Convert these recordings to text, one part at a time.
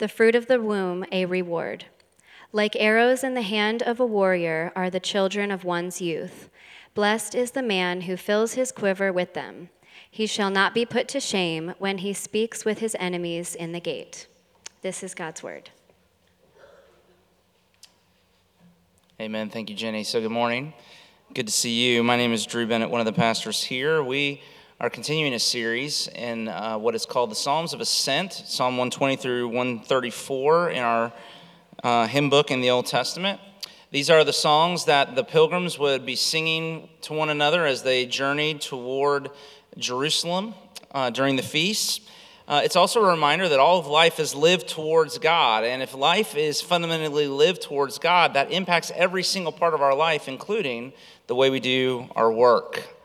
the fruit of the womb a reward. Like arrows in the hand of a warrior are the children of one's youth. Blessed is the man who fills his quiver with them. He shall not be put to shame when he speaks with his enemies in the gate. This is God's word. Amen. Thank you, Jenny. So, good morning. Good to see you. My name is Drew Bennett, one of the pastors here. We are continuing a series in uh, what is called the Psalms of Ascent, Psalm 120 through 134 in our uh, hymn book in the Old Testament. These are the songs that the pilgrims would be singing to one another as they journeyed toward Jerusalem uh, during the feasts. Uh, it's also a reminder that all of life is lived towards God. And if life is fundamentally lived towards God, that impacts every single part of our life, including the way we do our work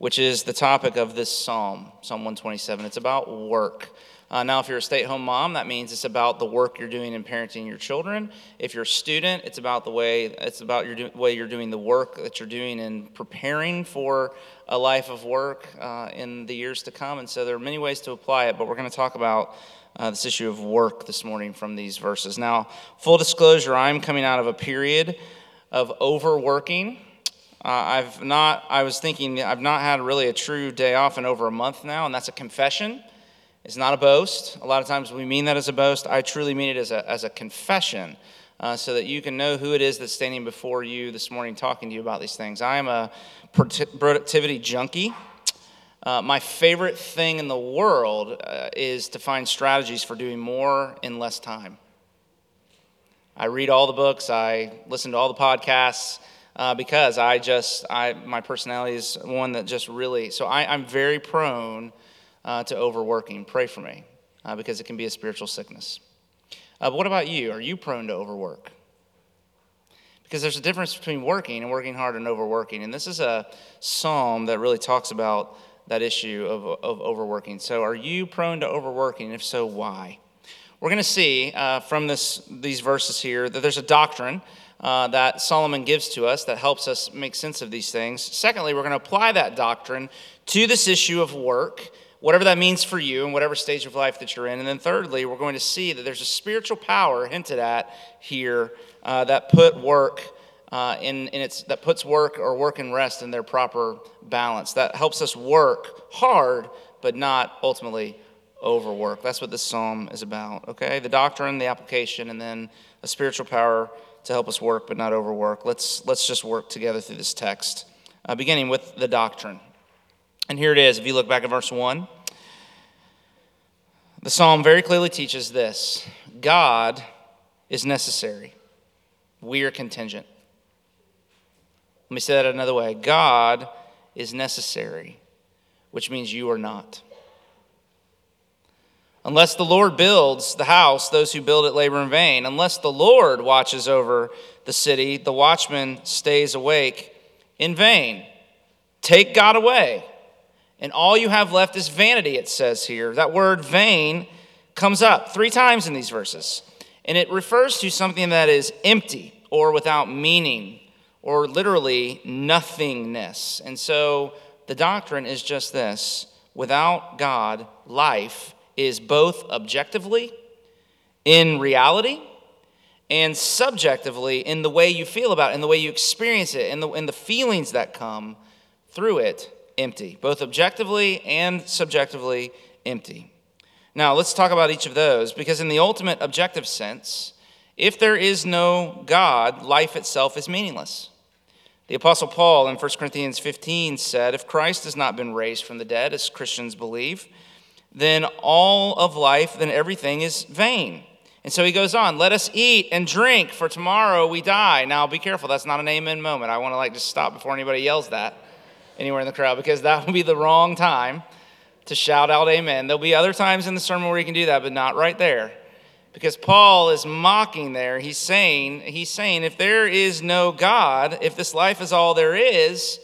which is the topic of this psalm, Psalm 127. It's about work. Uh, now, if you're a stay at home mom, that means it's about the work you're doing in parenting your children. If you're a student, it's about the way it's about your do, way you're doing the work that you're doing in preparing for a life of work uh, in the years to come. And so there are many ways to apply it, but we're going to talk about uh, this issue of work this morning from these verses. Now, full disclosure, I'm coming out of a period of overworking. Uh, I've not, I was thinking, I've not had really a true day off in over a month now, and that's a confession. It's not a boast. A lot of times we mean that as a boast. I truly mean it as a, as a confession uh, so that you can know who it is that's standing before you this morning talking to you about these things. I am a productivity junkie. Uh, my favorite thing in the world uh, is to find strategies for doing more in less time. I read all the books, I listen to all the podcasts uh, because I just, I, my personality is one that just really, so I, I'm very prone uh, to overworking. Pray for me uh, because it can be a spiritual sickness. Uh, but what about you? Are you prone to overwork? Because there's a difference between working and working hard and overworking. And this is a psalm that really talks about that issue of, of overworking. So, are you prone to overworking? If so, why? We're going to see uh, from this, these verses here that there's a doctrine uh, that Solomon gives to us that helps us make sense of these things. Secondly, we're going to apply that doctrine to this issue of work, whatever that means for you and whatever stage of life that you're in. And then thirdly, we're going to see that there's a spiritual power hinted at here uh, that put work. Uh, in, in its, that puts work or work and rest in their proper balance. That helps us work hard, but not ultimately overwork. That's what this psalm is about, okay? The doctrine, the application, and then a spiritual power to help us work but not overwork. Let's, let's just work together through this text, uh, beginning with the doctrine. And here it is. If you look back at verse 1, the psalm very clearly teaches this God is necessary, we are contingent. Let me say that another way God is necessary, which means you are not. Unless the Lord builds the house, those who build it labor in vain. Unless the Lord watches over the city, the watchman stays awake in vain. Take God away, and all you have left is vanity, it says here. That word vain comes up three times in these verses, and it refers to something that is empty or without meaning or literally nothingness. And so the doctrine is just this without God, life is both objectively in reality and subjectively in the way you feel about it, in the way you experience it, in the, in the feelings that come through it empty, both objectively and subjectively empty. Now, let's talk about each of those because, in the ultimate objective sense, if there is no God, life itself is meaningless. The Apostle Paul in 1 Corinthians 15 said, If Christ has not been raised from the dead, as Christians believe, then all of life, then everything is vain. And so he goes on, let us eat and drink, for tomorrow we die. Now be careful, that's not an amen moment. I want to like just stop before anybody yells that anywhere in the crowd, because that would be the wrong time to shout out amen. There'll be other times in the sermon where you can do that, but not right there. because Paul is mocking there. He's saying, he's saying, if there is no God, if this life is all there is,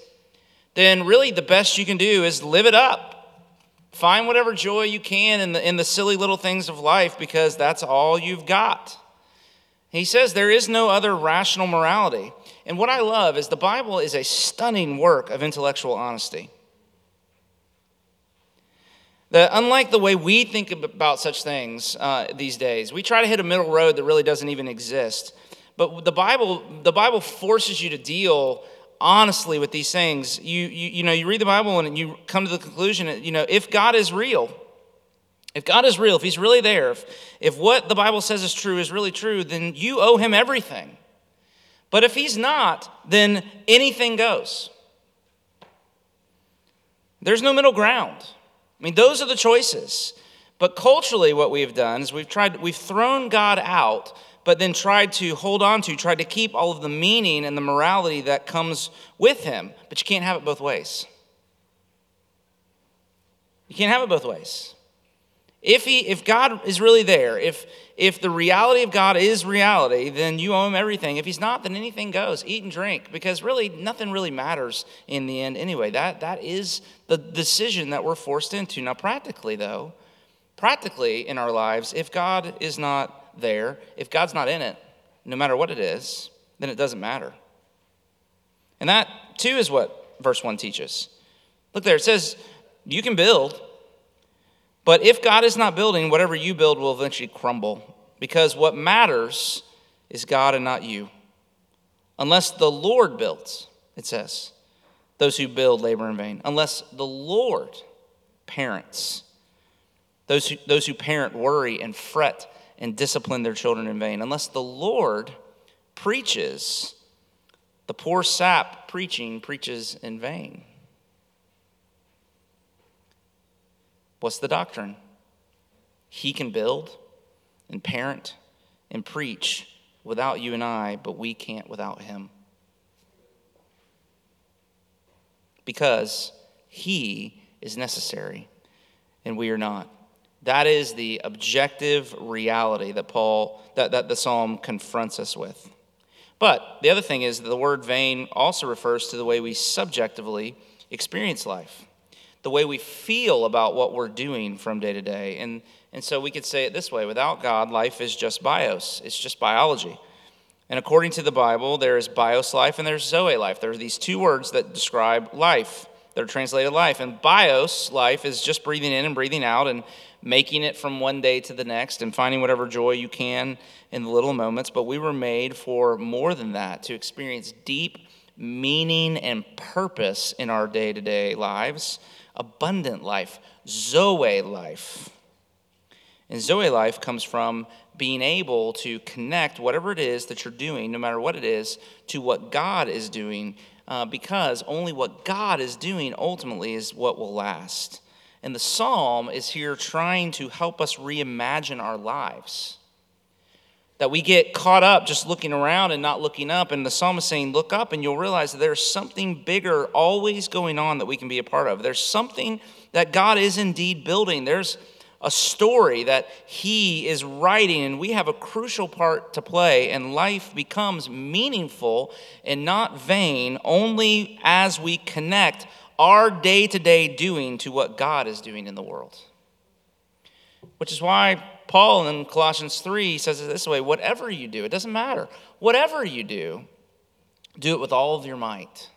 then really the best you can do is live it up. Find whatever joy you can in the, in the silly little things of life because that's all you've got. He says there is no other rational morality. And what I love is the Bible is a stunning work of intellectual honesty. That unlike the way we think about such things uh, these days, we try to hit a middle road that really doesn't even exist. But the Bible, the Bible forces you to deal honestly with these things. You, you, you know, you read the Bible and you come to the conclusion, you know, if God is real, if God is real, if He's really there, if, if what the Bible says is true is really true, then you owe Him everything. But if He's not, then anything goes. There's no middle ground. I mean, those are the choices. But culturally, what we've done is we've tried, we've thrown God out, but then tried to hold on to, tried to keep all of the meaning and the morality that comes with Him. But you can't have it both ways. You can't have it both ways. If, he, if God is really there, if, if the reality of God is reality, then you owe him everything. If he's not, then anything goes. Eat and drink, because really nothing really matters in the end anyway. That, that is the decision that we're forced into. Now, practically, though, practically in our lives, if God is not there, if God's not in it, no matter what it is, then it doesn't matter. And that, too, is what verse 1 teaches. Look there, it says, You can build but if God is not building, whatever you build will eventually crumble, because what matters is God and not you. Unless the Lord builds, it says, those who build labor in vain. Unless the Lord parents, those who, those who parent worry and fret and discipline their children in vain. Unless the Lord preaches, the poor sap preaching preaches in vain. What's the doctrine? He can build and parent and preach without you and I, but we can't without him. Because he is necessary and we are not. That is the objective reality that Paul that, that the psalm confronts us with. But the other thing is that the word vain also refers to the way we subjectively experience life the way we feel about what we're doing from day to day. And, and so we could say it this way without God, life is just bios, it's just biology. And according to the Bible, there is bios life and there's zoe life. There are these two words that describe life, that are translated life. And bios life is just breathing in and breathing out and making it from one day to the next and finding whatever joy you can in the little moments. But we were made for more than that, to experience deep meaning and purpose in our day to day lives abundant life, Zoe life. And Zoe life comes from being able to connect whatever it is that you're doing, no matter what it is, to what God is doing, uh, because only what God is doing ultimately is what will last. And the psalm is here trying to help us reimagine our lives that we get caught up just looking around and not looking up. And the psalm is saying, Look up, and you'll realize that there's something bigger always going on that we can be a part of. There's something that God is indeed building. There's a story that He is writing, and we have a crucial part to play, and life becomes meaningful and not vain only as we connect our day to day doing to what God is doing in the world. Which is why Paul in Colossians 3 says it this way whatever you do, it doesn't matter. Whatever you do, do it with all of your might.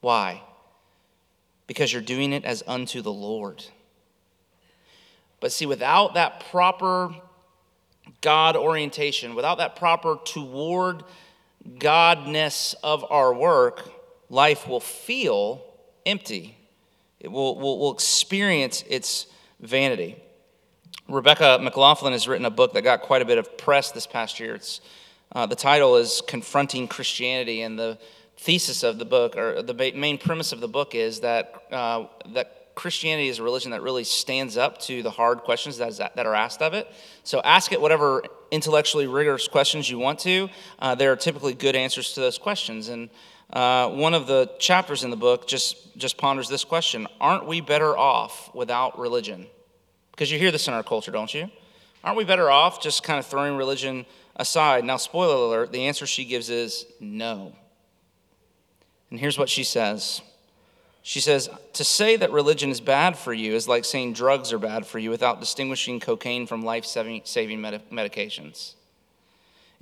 Why? Because you're doing it as unto the Lord. But see, without that proper God orientation, without that proper toward Godness of our work, life will feel empty. It will, will, will experience its vanity. Rebecca McLaughlin has written a book that got quite a bit of press this past year. It's, uh, the title is Confronting Christianity, and the thesis of the book, or the main premise of the book, is that, uh, that Christianity is a religion that really stands up to the hard questions that, is, that are asked of it. So ask it whatever intellectually rigorous questions you want to. Uh, there are typically good answers to those questions. And uh, one of the chapters in the book just, just ponders this question Aren't we better off without religion? Because you hear this in our culture, don't you? Aren't we better off just kind of throwing religion aside? Now, spoiler alert, the answer she gives is no. And here's what she says She says, To say that religion is bad for you is like saying drugs are bad for you without distinguishing cocaine from life saving medications.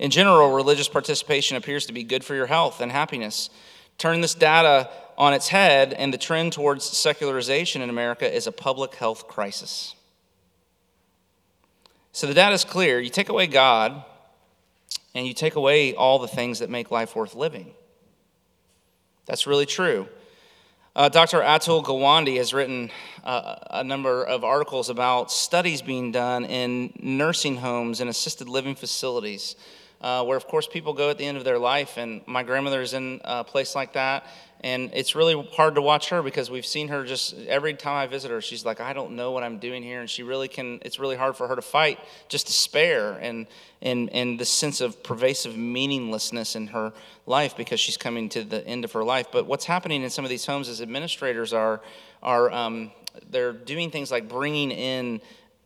In general, religious participation appears to be good for your health and happiness. Turn this data on its head, and the trend towards secularization in America is a public health crisis. So the data is clear. You take away God, and you take away all the things that make life worth living. That's really true. Uh, Dr. Atul Gawande has written uh, a number of articles about studies being done in nursing homes and assisted living facilities uh, where, of course, people go at the end of their life. And my grandmother is in a place like that. And it's really hard to watch her because we've seen her just every time I visit her, she's like, I don't know what I'm doing here. And she really can, it's really hard for her to fight just despair and, and, and the sense of pervasive meaninglessness in her life because she's coming to the end of her life. But what's happening in some of these homes is administrators are, are um, they're doing things like bringing in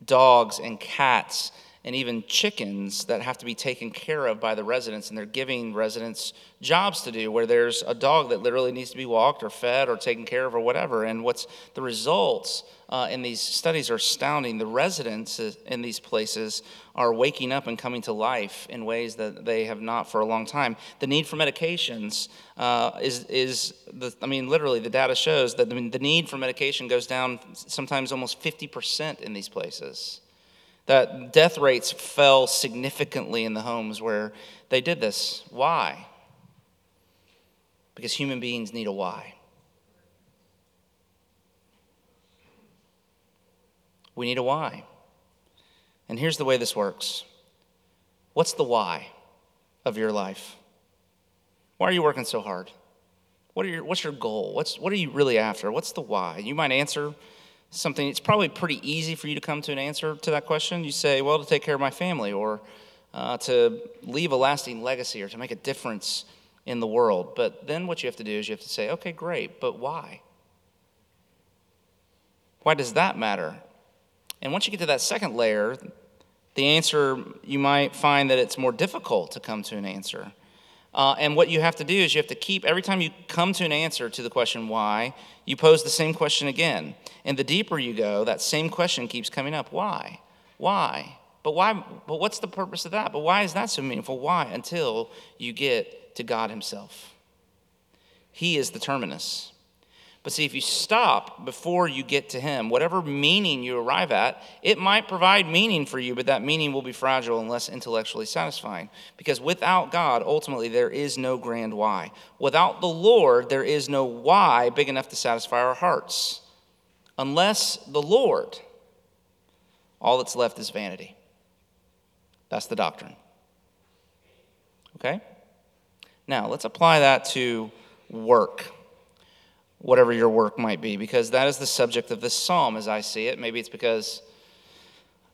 dogs and cats and even chickens that have to be taken care of by the residents. And they're giving residents jobs to do where there's a dog that literally needs to be walked or fed or taken care of or whatever. And what's the results uh, in these studies are astounding. The residents in these places are waking up and coming to life in ways that they have not for a long time. The need for medications uh, is, is the, I mean, literally, the data shows that the, the need for medication goes down sometimes almost 50% in these places that death rates fell significantly in the homes where they did this. Why? Because human beings need a why. We need a why. And here's the way this works What's the why of your life? Why are you working so hard? What your, what's your goal? What's, what are you really after? What's the why? You might answer something, it's probably pretty easy for you to come to an answer to that question. You say, well, to take care of my family, or uh, to leave a lasting legacy, or to make a difference in the world. But then what you have to do is you have to say, okay, great, but why? Why does that matter? And once you get to that second layer, the answer, you might find that it's more difficult to come to an answer. Uh, and what you have to do is you have to keep, every time you come to an answer to the question why, you pose the same question again. And the deeper you go, that same question keeps coming up why? Why? But why? But what's the purpose of that? But why is that so meaningful? Why? Until you get to God Himself. He is the terminus. But see, if you stop before you get to Him, whatever meaning you arrive at, it might provide meaning for you, but that meaning will be fragile and less intellectually satisfying. Because without God, ultimately, there is no grand why. Without the Lord, there is no why big enough to satisfy our hearts. Unless the Lord, all that's left is vanity. That's the doctrine. Okay? Now, let's apply that to work whatever your work might be, because that is the subject of this psalm as I see it. Maybe it's because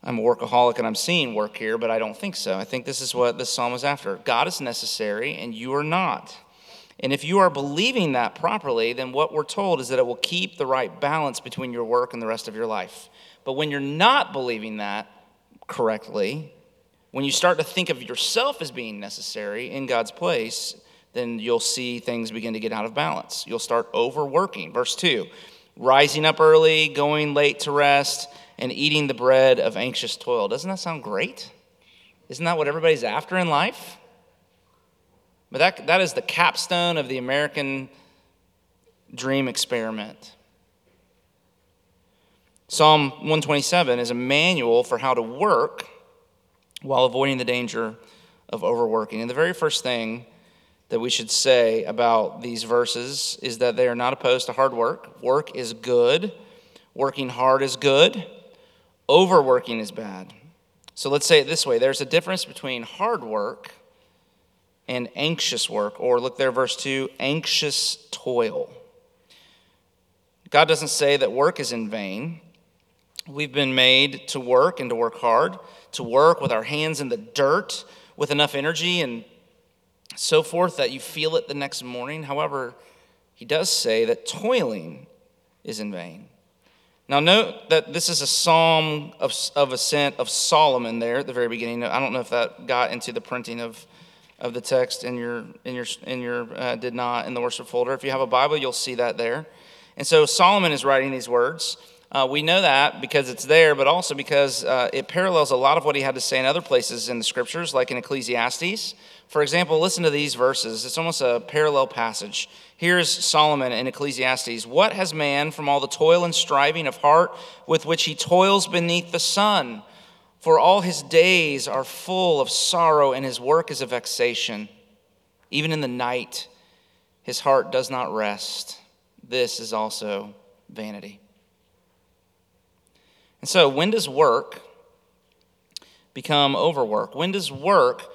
I'm a workaholic and I'm seeing work here, but I don't think so. I think this is what this psalm is after. God is necessary and you are not. And if you are believing that properly, then what we're told is that it will keep the right balance between your work and the rest of your life. But when you're not believing that correctly, when you start to think of yourself as being necessary in God's place, then you'll see things begin to get out of balance. You'll start overworking. Verse 2 rising up early, going late to rest, and eating the bread of anxious toil. Doesn't that sound great? Isn't that what everybody's after in life? But that, that is the capstone of the American dream experiment. Psalm 127 is a manual for how to work while avoiding the danger of overworking. And the very first thing that we should say about these verses is that they are not opposed to hard work. Work is good, working hard is good, overworking is bad. So let's say it this way there's a difference between hard work and anxious work, or look there, verse 2 anxious toil. God doesn't say that work is in vain. We've been made to work and to work hard, to work with our hands in the dirt with enough energy and so forth that you feel it the next morning. However, he does say that toiling is in vain. Now, note that this is a psalm of, of ascent of Solomon there at the very beginning. I don't know if that got into the printing of, of the text in your, in your, in your uh, did not in the worship folder. If you have a Bible, you'll see that there. And so Solomon is writing these words. Uh, we know that because it's there, but also because uh, it parallels a lot of what he had to say in other places in the scriptures, like in Ecclesiastes. For example, listen to these verses. It's almost a parallel passage. Here's Solomon in Ecclesiastes What has man from all the toil and striving of heart with which he toils beneath the sun? For all his days are full of sorrow, and his work is a vexation. Even in the night, his heart does not rest. This is also vanity. And so, when does work become overwork? When does work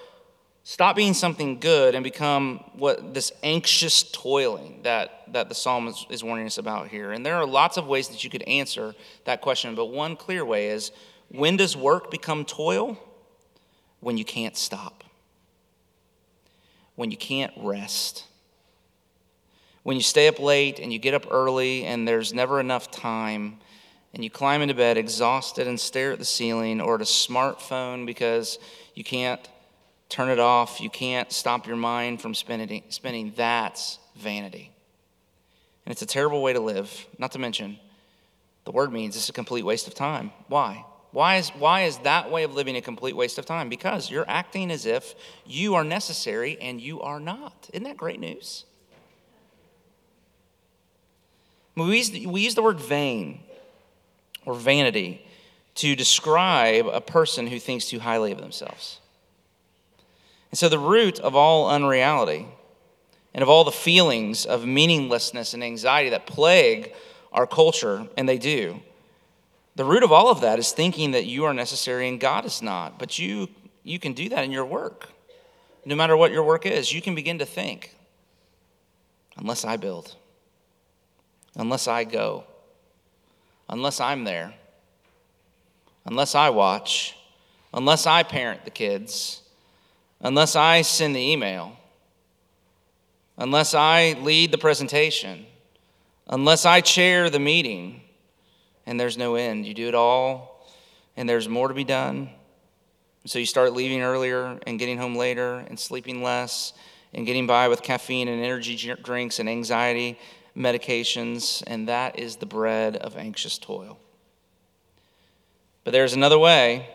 stop being something good and become what this anxious toiling that, that the psalm is, is warning us about here? And there are lots of ways that you could answer that question, but one clear way is when does work become toil? When you can't stop, when you can't rest when you stay up late and you get up early and there's never enough time and you climb into bed exhausted and stare at the ceiling or at a smartphone because you can't turn it off, you can't stop your mind from spinning, spinning that's vanity. And it's a terrible way to live, not to mention the word means it's a complete waste of time. Why? Why is, why is that way of living a complete waste of time? Because you're acting as if you are necessary and you are not. Isn't that great news? We use, we use the word vain or vanity to describe a person who thinks too highly of themselves. And so, the root of all unreality and of all the feelings of meaninglessness and anxiety that plague our culture, and they do, the root of all of that is thinking that you are necessary and God is not. But you, you can do that in your work. No matter what your work is, you can begin to think, unless I build, unless I go, unless I'm there, unless I watch, unless I parent the kids, unless I send the email, unless I lead the presentation, unless I chair the meeting, and there's no end. You do it all, and there's more to be done. So you start leaving earlier and getting home later and sleeping less and getting by with caffeine and energy drinks and anxiety medications, and that is the bread of anxious toil. But there's another way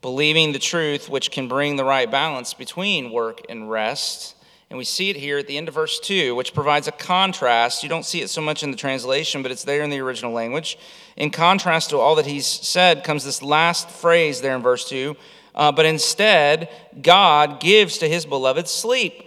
believing the truth, which can bring the right balance between work and rest. And we see it here at the end of verse 2, which provides a contrast. You don't see it so much in the translation, but it's there in the original language. In contrast to all that he's said comes this last phrase there in verse 2 uh, but instead, God gives to his beloved sleep.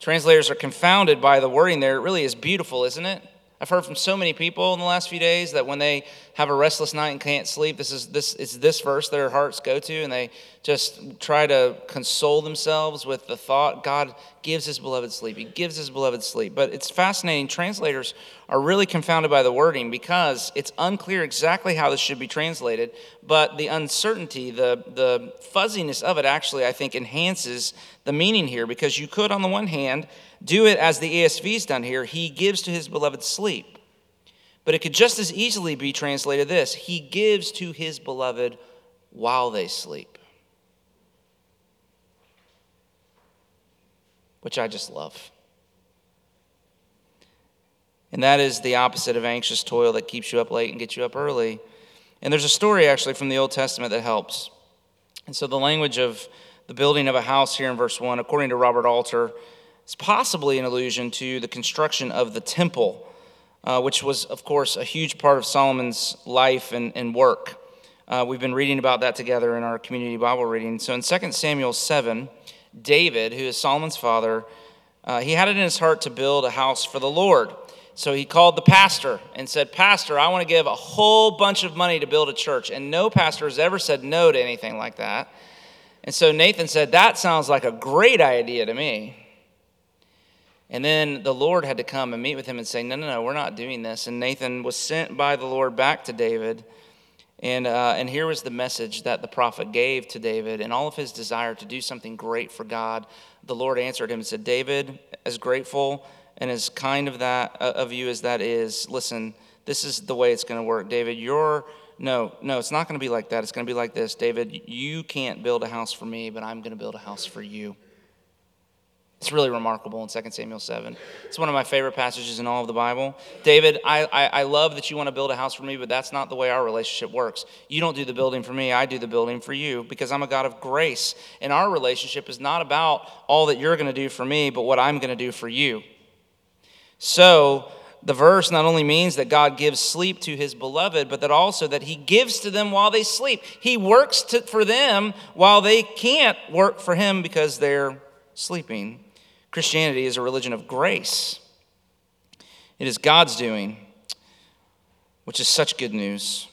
Translators are confounded by the wording there. It really is beautiful, isn't it? I've heard from so many people in the last few days that when they have a restless night and can't sleep, this is this it's this verse their hearts go to, and they just try to console themselves with the thought God gives his beloved sleep. He gives his beloved sleep. But it's fascinating. Translators are really confounded by the wording because it's unclear exactly how this should be translated, but the uncertainty, the the fuzziness of it actually, I think, enhances the meaning here because you could, on the one hand, do it as the ESV's done here. He gives to his beloved sleep. But it could just as easily be translated this He gives to his beloved while they sleep. Which I just love. And that is the opposite of anxious toil that keeps you up late and gets you up early. And there's a story actually from the Old Testament that helps. And so the language of the building of a house here in verse 1, according to Robert Alter, is possibly an allusion to the construction of the temple, uh, which was, of course, a huge part of Solomon's life and, and work. Uh, we've been reading about that together in our community Bible reading. So in 2 Samuel 7, David, who is Solomon's father, uh, he had it in his heart to build a house for the Lord. So he called the pastor and said, Pastor, I want to give a whole bunch of money to build a church. And no pastor has ever said no to anything like that. And so Nathan said, That sounds like a great idea to me. And then the Lord had to come and meet with him and say, No, no, no, we're not doing this. And Nathan was sent by the Lord back to David. And, uh, and here was the message that the prophet gave to David and all of his desire to do something great for God. The Lord answered him and said, David, as grateful and as kind of that uh, of you as that is, listen, this is the way it's going to work. David, you're, no, no, it's not going to be like that. It's going to be like this. David, you can't build a house for me, but I'm going to build a house for you. It's really remarkable in 2 Samuel 7. It's one of my favorite passages in all of the Bible. David, I, I, I, love that you want to build a house for me, but that's not the way our relationship works. You don't do the building for me, I do the building for you because I'm a God of grace. And our relationship is not about all that you're going to do for me, but what I'm going to do for you. So, the verse not only means that God gives sleep to his beloved, but that also that he gives to them while they sleep. He works to, for them while they can't work for him because they're sleeping. Christianity is a religion of grace. It is God's doing, which is such good news.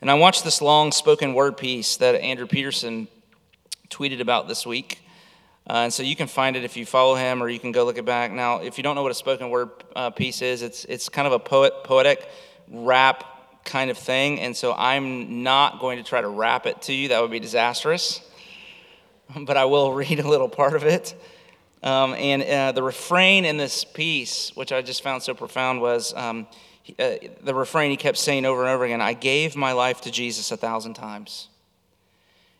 And I watched this long spoken word piece that Andrew Peterson tweeted about this week. Uh, and so you can find it if you follow him, or you can go look it back. Now, if you don't know what a spoken word uh, piece is, it's it's kind of a poet poetic rap kind of thing. And so I'm not going to try to rap it to you; that would be disastrous. But I will read a little part of it. Um, and uh, the refrain in this piece, which I just found so profound, was um, uh, the refrain he kept saying over and over again I gave my life to Jesus a thousand times.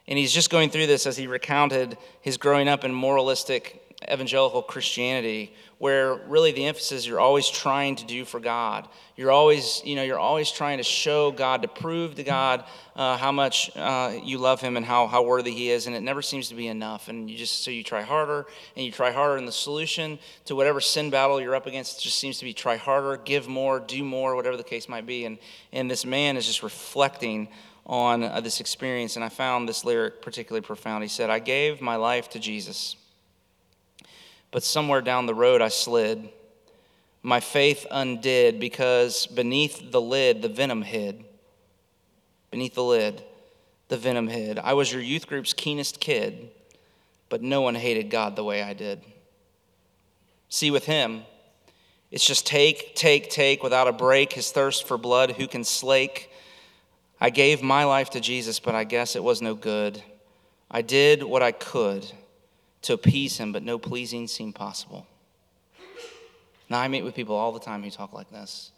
And he's just going through this as he recounted his growing up in moralistic evangelical Christianity, where really the emphasis you're always trying to do for God. You're always, you know, you're always trying to show God, to prove to God uh, how much uh, you love Him and how, how worthy He is, and it never seems to be enough. And you just so you try harder and you try harder, and the solution to whatever sin battle you're up against just seems to be try harder, give more, do more, whatever the case might be. And and this man is just reflecting on uh, this experience, and I found this lyric particularly profound. He said, "I gave my life to Jesus." But somewhere down the road I slid. My faith undid because beneath the lid, the venom hid. Beneath the lid, the venom hid. I was your youth group's keenest kid, but no one hated God the way I did. See, with him, it's just take, take, take without a break. His thirst for blood, who can slake? I gave my life to Jesus, but I guess it was no good. I did what I could to appease him, but no pleasing seemed possible. Now, I meet with people all the time who talk like this,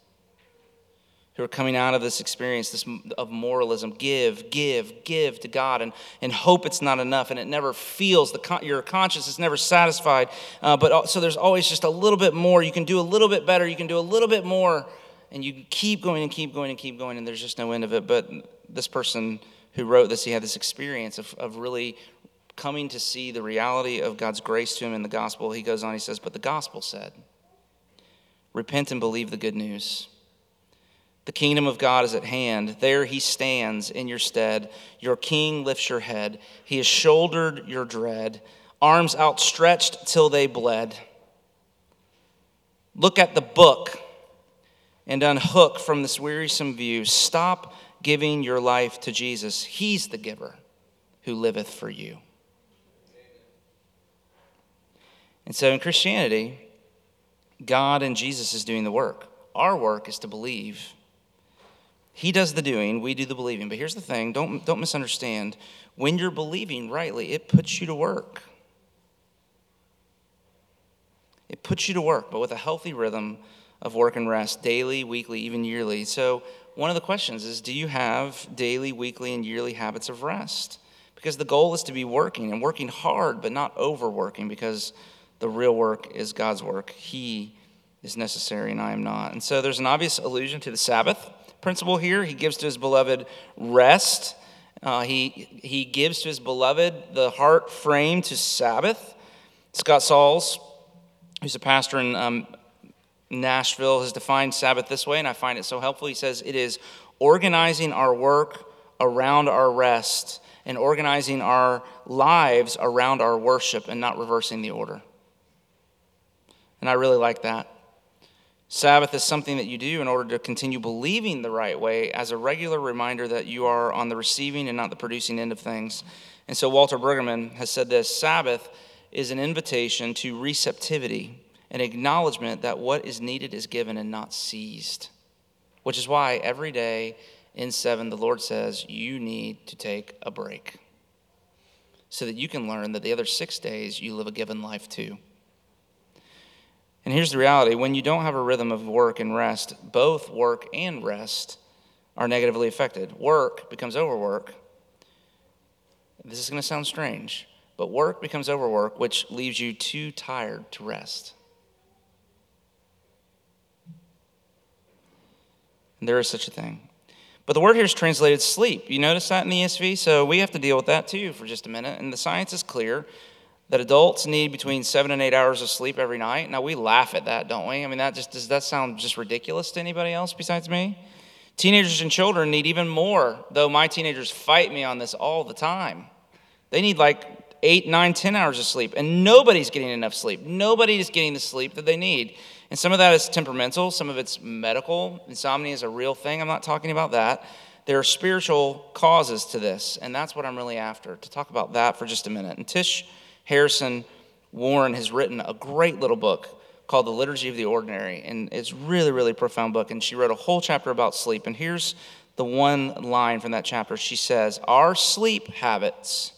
who are coming out of this experience this, of moralism give, give, give to God, and, and hope it's not enough, and it never feels, the, your conscience is never satisfied. Uh, but so there's always just a little bit more. You can do a little bit better, you can do a little bit more, and you keep going and keep going and keep going, and there's just no end of it. But this person who wrote this, he had this experience of, of really coming to see the reality of God's grace to him in the gospel, he goes on, he says, But the gospel said, Repent and believe the good news. The kingdom of God is at hand. There he stands in your stead. Your king lifts your head. He has shouldered your dread, arms outstretched till they bled. Look at the book and unhook from this wearisome view. Stop giving your life to Jesus. He's the giver who liveth for you. And so in Christianity, God and Jesus is doing the work. Our work is to believe. He does the doing, we do the believing. But here's the thing don't, don't misunderstand. When you're believing rightly, it puts you to work. It puts you to work, but with a healthy rhythm of work and rest, daily, weekly, even yearly. So, one of the questions is do you have daily, weekly, and yearly habits of rest? Because the goal is to be working and working hard, but not overworking, because the real work is God's work. He is necessary and I am not. And so there's an obvious allusion to the Sabbath principle here. He gives to his beloved rest. Uh, he, he gives to his beloved the heart frame to Sabbath. Scott Sauls, who's a pastor in um, Nashville, has defined Sabbath this way, and I find it so helpful. He says it is organizing our work around our rest and organizing our lives around our worship and not reversing the order. And I really like that. Sabbath is something that you do in order to continue believing the right way as a regular reminder that you are on the receiving and not the producing end of things. And so Walter Brueggemann has said this Sabbath is an invitation to receptivity, an acknowledgement that what is needed is given and not seized. Which is why every day in seven, the Lord says, you need to take a break so that you can learn that the other six days you live a given life too. And here's the reality when you don't have a rhythm of work and rest, both work and rest are negatively affected. Work becomes overwork. This is going to sound strange, but work becomes overwork, which leaves you too tired to rest. And there is such a thing. But the word here is translated sleep. You notice that in the ESV? So we have to deal with that too for just a minute. And the science is clear that adults need between seven and eight hours of sleep every night. Now we laugh at that, don't we? I mean, that just does that sound just ridiculous to anybody else besides me? Teenagers and children need even more, though my teenagers fight me on this all the time. They need like eight, nine, ten hours of sleep, and nobody's getting enough sleep. Nobody is getting the sleep that they need. And some of that is temperamental, some of it's medical. Insomnia is a real thing. I'm not talking about that. There are spiritual causes to this, and that's what I'm really after, to talk about that for just a minute. And Tish Harrison Warren has written a great little book called The Liturgy of the Ordinary, and it's really, really profound book. And she wrote a whole chapter about sleep. And here's the one line from that chapter. She says, Our sleep habits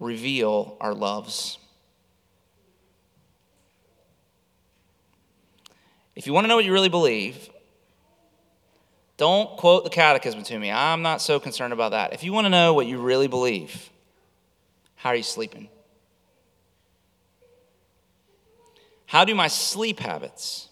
reveal our loves. If you want to know what you really believe, don't quote the catechism to me. I'm not so concerned about that. If you want to know what you really believe, how are you sleeping? How do my sleep habits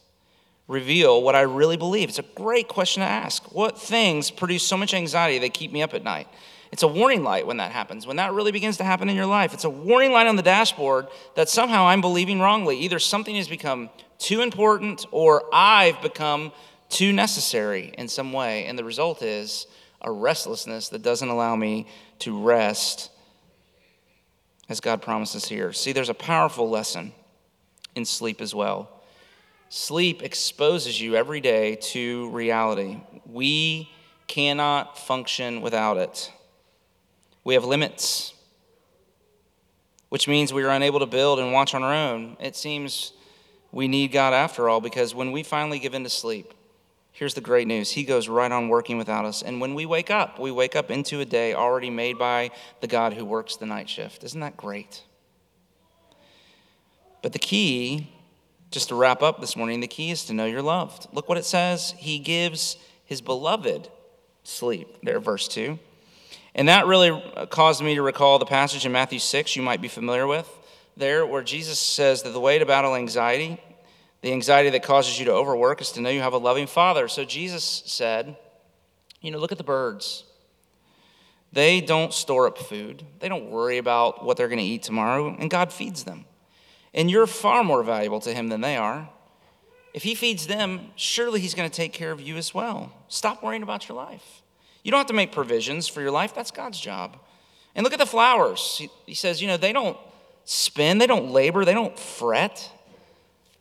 reveal what I really believe? It's a great question to ask. What things produce so much anxiety they keep me up at night? It's a warning light when that happens, when that really begins to happen in your life. It's a warning light on the dashboard that somehow I'm believing wrongly. Either something has become too important or I've become too necessary in some way. And the result is a restlessness that doesn't allow me to rest as God promises here. See, there's a powerful lesson in sleep as well. Sleep exposes you every day to reality. We cannot function without it. We have limits, which means we are unable to build and watch on our own. It seems we need God after all, because when we finally give in to sleep, here's the great news He goes right on working without us. And when we wake up, we wake up into a day already made by the God who works the night shift. Isn't that great? But the key, just to wrap up this morning, the key is to know you're loved. Look what it says He gives His beloved sleep. There, verse 2. And that really caused me to recall the passage in Matthew 6 you might be familiar with there where Jesus says that the way to battle anxiety, the anxiety that causes you to overwork, is to know you have a loving Father. So Jesus said, You know, look at the birds. They don't store up food, they don't worry about what they're going to eat tomorrow, and God feeds them. And you're far more valuable to Him than they are. If He feeds them, surely He's going to take care of you as well. Stop worrying about your life. You don't have to make provisions for your life, that's God's job. And look at the flowers. He says, you know, they don't spin, they don't labor, they don't fret.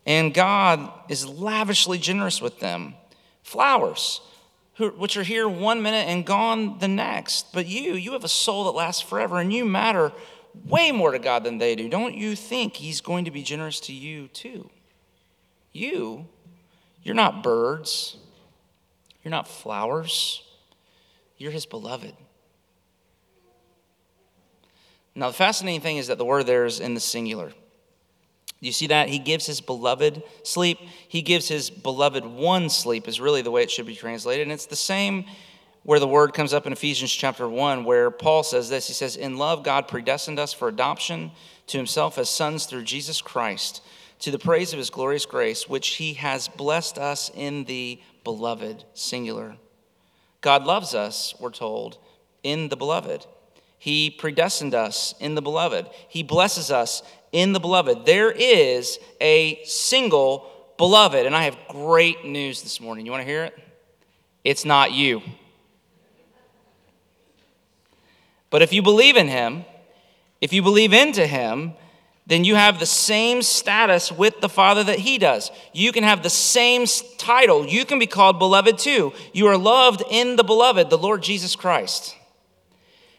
And God is lavishly generous with them. Flowers, which are here one minute and gone the next. But you, you have a soul that lasts forever, and you matter way more to God than they do. Don't you think He's going to be generous to you too? You, you're not birds, you're not flowers, you're His beloved. Now, the fascinating thing is that the word there is in the singular. You see that? He gives his beloved sleep. He gives his beloved one sleep, is really the way it should be translated. And it's the same where the word comes up in Ephesians chapter 1, where Paul says this He says, In love, God predestined us for adoption to himself as sons through Jesus Christ, to the praise of his glorious grace, which he has blessed us in the beloved, singular. God loves us, we're told, in the beloved. He predestined us in the beloved. He blesses us in the beloved. There is a single beloved. And I have great news this morning. You want to hear it? It's not you. But if you believe in him, if you believe into him, then you have the same status with the Father that he does. You can have the same title. You can be called beloved too. You are loved in the beloved, the Lord Jesus Christ.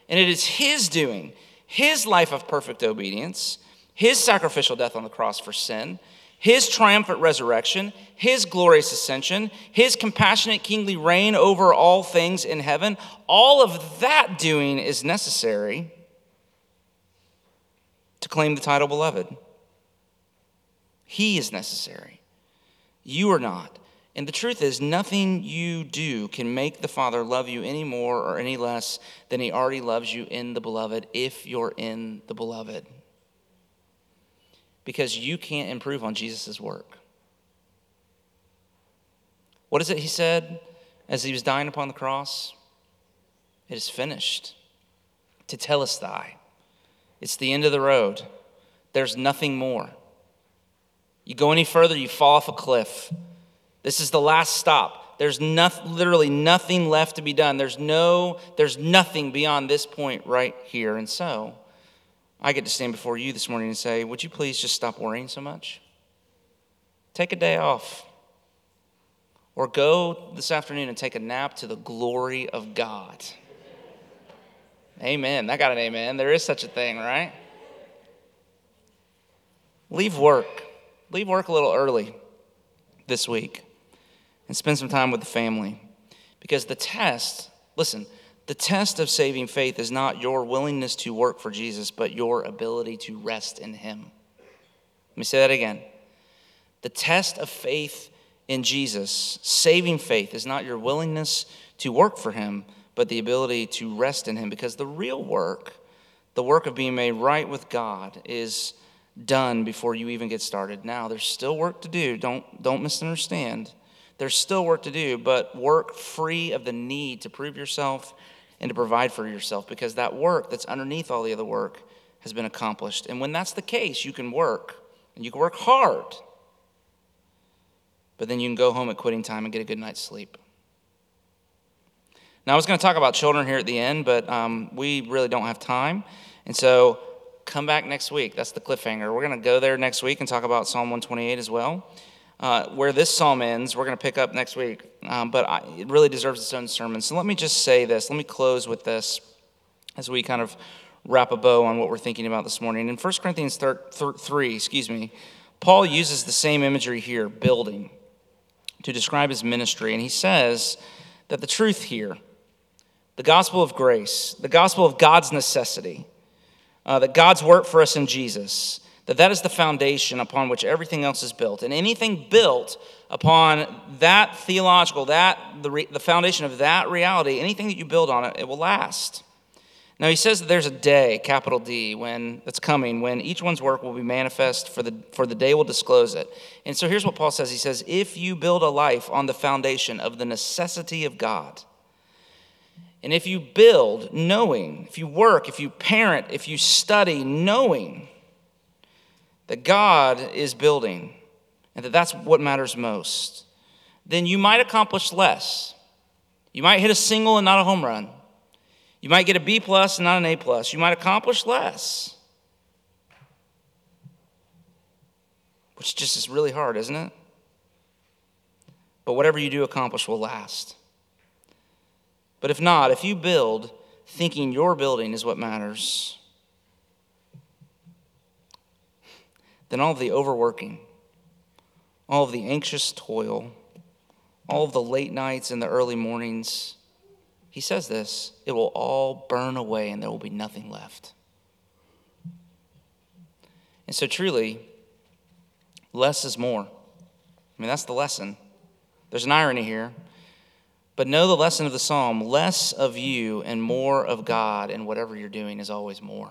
And it is His doing, His life of perfect obedience, His sacrificial death on the cross for sin, His triumphant resurrection, His glorious ascension, His compassionate kingly reign over all things in heaven. All of that doing is necessary to claim the title beloved. He is necessary. You are not. And the truth is, nothing you do can make the Father love you any more or any less than He already loves you in the beloved if you're in the beloved. Because you can't improve on Jesus' work. What is it He said as He was dying upon the cross? It is finished. Tetelestai. It's the end of the road. There's nothing more. You go any further, you fall off a cliff. This is the last stop. There's nothing, literally nothing left to be done. There's no, there's nothing beyond this point right here. And so, I get to stand before you this morning and say, Would you please just stop worrying so much? Take a day off. Or go this afternoon and take a nap to the glory of God. Amen. I got an amen. There is such a thing, right? Leave work. Leave work a little early this week and spend some time with the family. Because the test, listen, the test of saving faith is not your willingness to work for Jesus, but your ability to rest in Him. Let me say that again. The test of faith in Jesus, saving faith, is not your willingness to work for Him, but the ability to rest in Him. Because the real work, the work of being made right with God, is done before you even get started. Now, there's still work to do. Don't, don't misunderstand. There's still work to do, but work free of the need to prove yourself and to provide for yourself because that work that's underneath all the other work has been accomplished. And when that's the case, you can work and you can work hard, but then you can go home at quitting time and get a good night's sleep. Now, I was going to talk about children here at the end, but um, we really don't have time. And so, come back next week. That's the cliffhanger. We're going to go there next week and talk about Psalm 128 as well. Uh, where this psalm ends, we're going to pick up next week. Um, but I, it really deserves its own sermon. So let me just say this. Let me close with this as we kind of wrap a bow on what we're thinking about this morning. In 1 Corinthians 3, excuse me, Paul uses the same imagery here, building, to describe his ministry. And he says that the truth here, the gospel of grace, the gospel of God's necessity, uh, that God's work for us in Jesus, that that is the foundation upon which everything else is built. And anything built upon that theological, that the, re, the foundation of that reality, anything that you build on it, it will last. Now he says that there's a day, capital D, when that's coming, when each one's work will be manifest, for the for the day will disclose it. And so here's what Paul says. He says, if you build a life on the foundation of the necessity of God, and if you build knowing, if you work, if you parent, if you study knowing that God is building and that that's what matters most, then you might accomplish less. You might hit a single and not a home run. You might get a B plus and not an A plus. You might accomplish less. Which just is really hard, isn't it? But whatever you do accomplish will last. But if not, if you build thinking your building is what matters, then all of the overworking, all of the anxious toil, all of the late nights and the early mornings, he says this, it will all burn away and there will be nothing left. And so, truly, less is more. I mean, that's the lesson. There's an irony here. But know the lesson of the psalm less of you and more of God, and whatever you're doing is always more.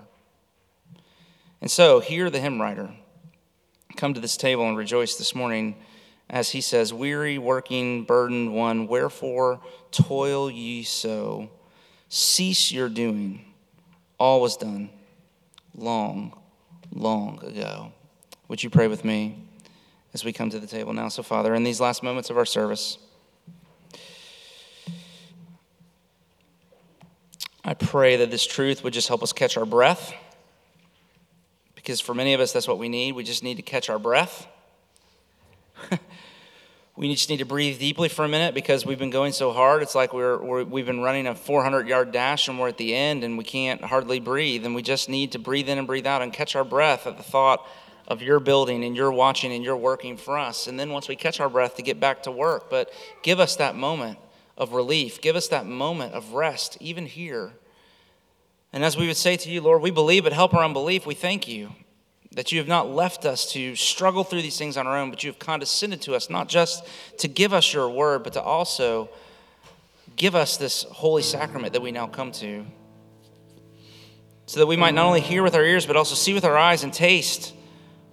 And so, hear the hymn writer come to this table and rejoice this morning as he says, Weary, working, burdened one, wherefore toil ye so? Cease your doing. All was done long, long ago. Would you pray with me as we come to the table now? So, Father, in these last moments of our service, I pray that this truth would just help us catch our breath. Because for many of us, that's what we need. We just need to catch our breath. we just need to breathe deeply for a minute because we've been going so hard. It's like we're, we have been running a 400 yard dash and we're at the end and we can't hardly breathe. And we just need to breathe in and breathe out and catch our breath at the thought of your building and you're watching and you're working for us. And then once we catch our breath, to get back to work. But give us that moment of relief. Give us that moment of rest, even here. And as we would say to you, Lord, we believe, but help our unbelief. We thank you that you have not left us to struggle through these things on our own, but you have condescended to us, not just to give us your word, but to also give us this holy sacrament that we now come to, so that we might not only hear with our ears, but also see with our eyes and taste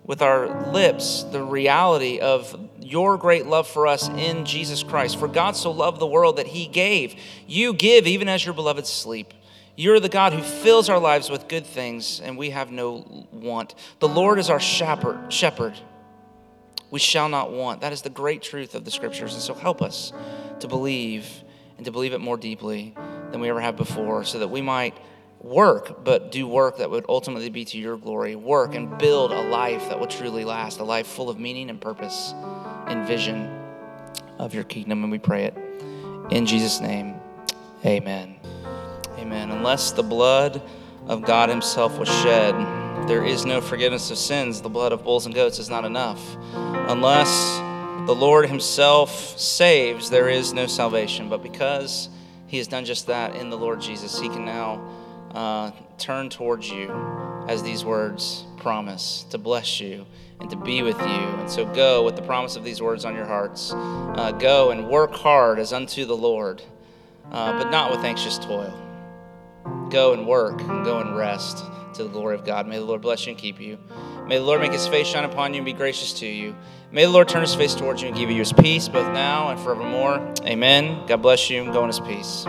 with our lips the reality of your great love for us in Jesus Christ. For God so loved the world that he gave. You give even as your beloved sleep. You're the God who fills our lives with good things, and we have no want. The Lord is our shepherd. Shepherd. We shall not want. That is the great truth of the scriptures. And so help us to believe and to believe it more deeply than we ever have before, so that we might work, but do work that would ultimately be to your glory. Work and build a life that will truly last, a life full of meaning and purpose and vision of your kingdom. And we pray it in Jesus' name. Amen. Amen. Unless the blood of God Himself was shed, there is no forgiveness of sins. The blood of bulls and goats is not enough. Unless the Lord Himself saves, there is no salvation. But because He has done just that in the Lord Jesus, He can now uh, turn towards you as these words promise to bless you and to be with you. And so go with the promise of these words on your hearts. Uh, go and work hard as unto the Lord, uh, but not with anxious toil. Go and work and go and rest to the glory of God. May the Lord bless you and keep you. May the Lord make his face shine upon you and be gracious to you. May the Lord turn his face towards you and give you his peace, both now and forevermore. Amen. God bless you and go in his peace.